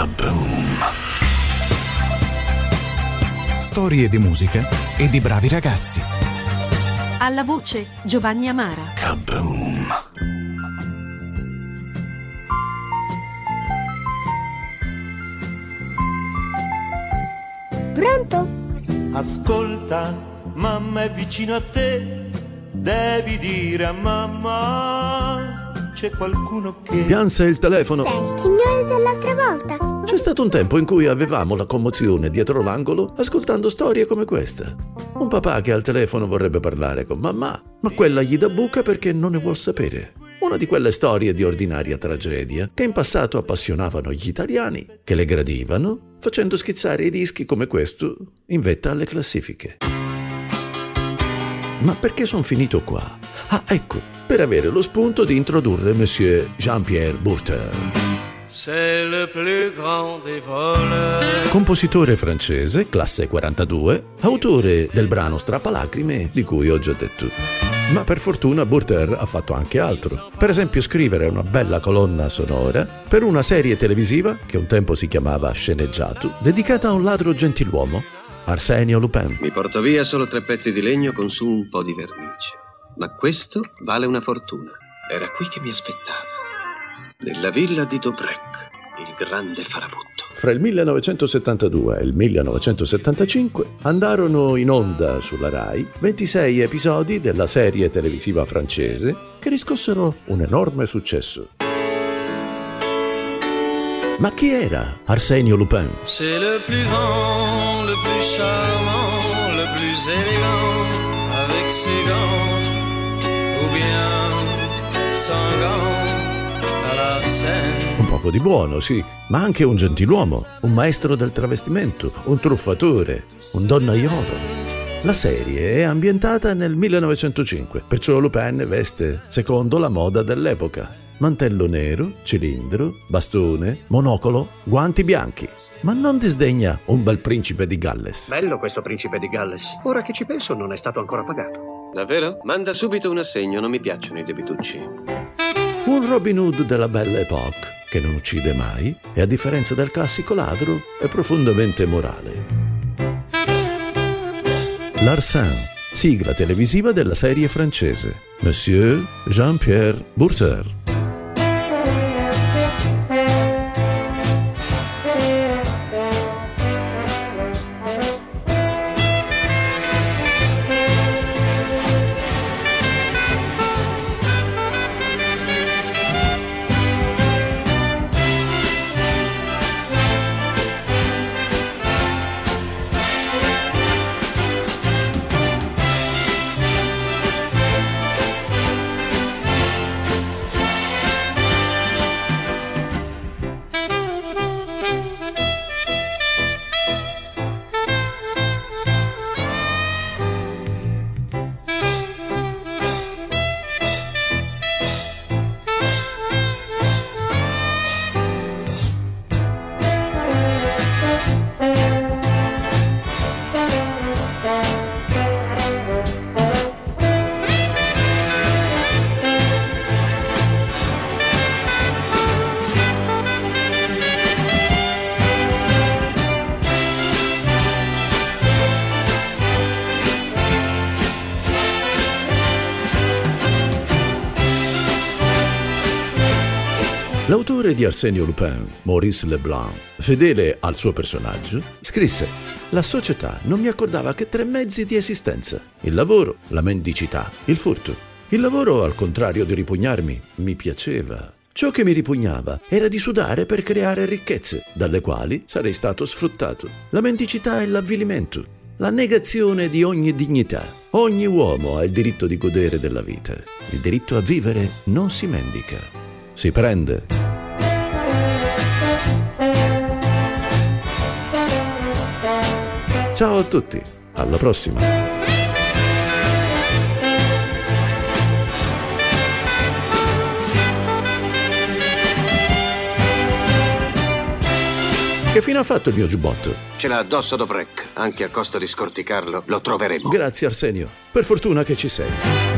Kaboom! Storie di musica e di bravi ragazzi. Alla voce Giovanni Amara. Kaboom! Pronto? Ascolta, mamma è vicino a te, devi dire a mamma c'è qualcuno che... Pianse il telefono. Sei il signore dell'altra volta. C'è stato un tempo in cui avevamo la commozione dietro l'angolo ascoltando storie come questa. Un papà che al telefono vorrebbe parlare con mamma, ma quella gli dà buca perché non ne vuol sapere. Una di quelle storie di ordinaria tragedia che in passato appassionavano gli italiani, che le gradivano, facendo schizzare i dischi come questo in vetta alle classifiche. Ma perché sono finito qua? Ah, ecco, per avere lo spunto di introdurre Monsieur Jean-Pierre Bourteur. C'est le plus grand des voleurs. Compositore francese, classe 42, autore del brano Strappalacrime di cui ho già detto. Ma per fortuna Bourteur ha fatto anche altro. Per esempio scrivere una bella colonna sonora per una serie televisiva che un tempo si chiamava Sceneggiato, dedicata a un ladro gentiluomo, Arsenio Lupin. Mi porto via solo tre pezzi di legno con su un po' di vernice. Ma questo vale una fortuna. Era qui che mi aspettava. Nella villa di Dobrek, il grande farabutto. Fra il 1972 e il 1975 andarono in onda sulla RAI 26 episodi della serie televisiva francese che riscossero un enorme successo. Ma chi era Arsenio Lupin? C'est le plus grand, le plus charmant, le plus élégant, avec ses gants, Un poco di buono, sì, ma anche un gentiluomo, un maestro del travestimento, un truffatore, un donnaiolo. La serie è ambientata nel 1905, perciò Lupin veste secondo la moda dell'epoca. Mantello nero, cilindro, bastone, monocolo, guanti bianchi. Ma non disdegna un bel principe di Galles. Bello questo principe di Galles. Ora che ci penso non è stato ancora pagato. Davvero? Manda subito un assegno, non mi piacciono i debitucci. Un Robin Hood della Belle Époque, che non uccide mai e a differenza del classico ladro è profondamente morale. Larsin, sigla televisiva della serie francese. Monsieur Jean-Pierre Bourteur. L'autore di Arsenio Lupin, Maurice Leblanc, fedele al suo personaggio, scrisse La società non mi accordava che tre mezzi di esistenza, il lavoro, la mendicità, il furto. Il lavoro, al contrario di ripugnarmi, mi piaceva. Ciò che mi ripugnava era di sudare per creare ricchezze, dalle quali sarei stato sfruttato. La mendicità e l'avvilimento, la negazione di ogni dignità. Ogni uomo ha il diritto di godere della vita. Il diritto a vivere non si mendica, si prende. Ciao a tutti, alla prossima. Che fine ha fatto il mio giubbotto? Ce l'ha addosso Dobrek, anche a costo di scorticarlo, lo troveremo. Grazie Arsenio, per fortuna che ci sei.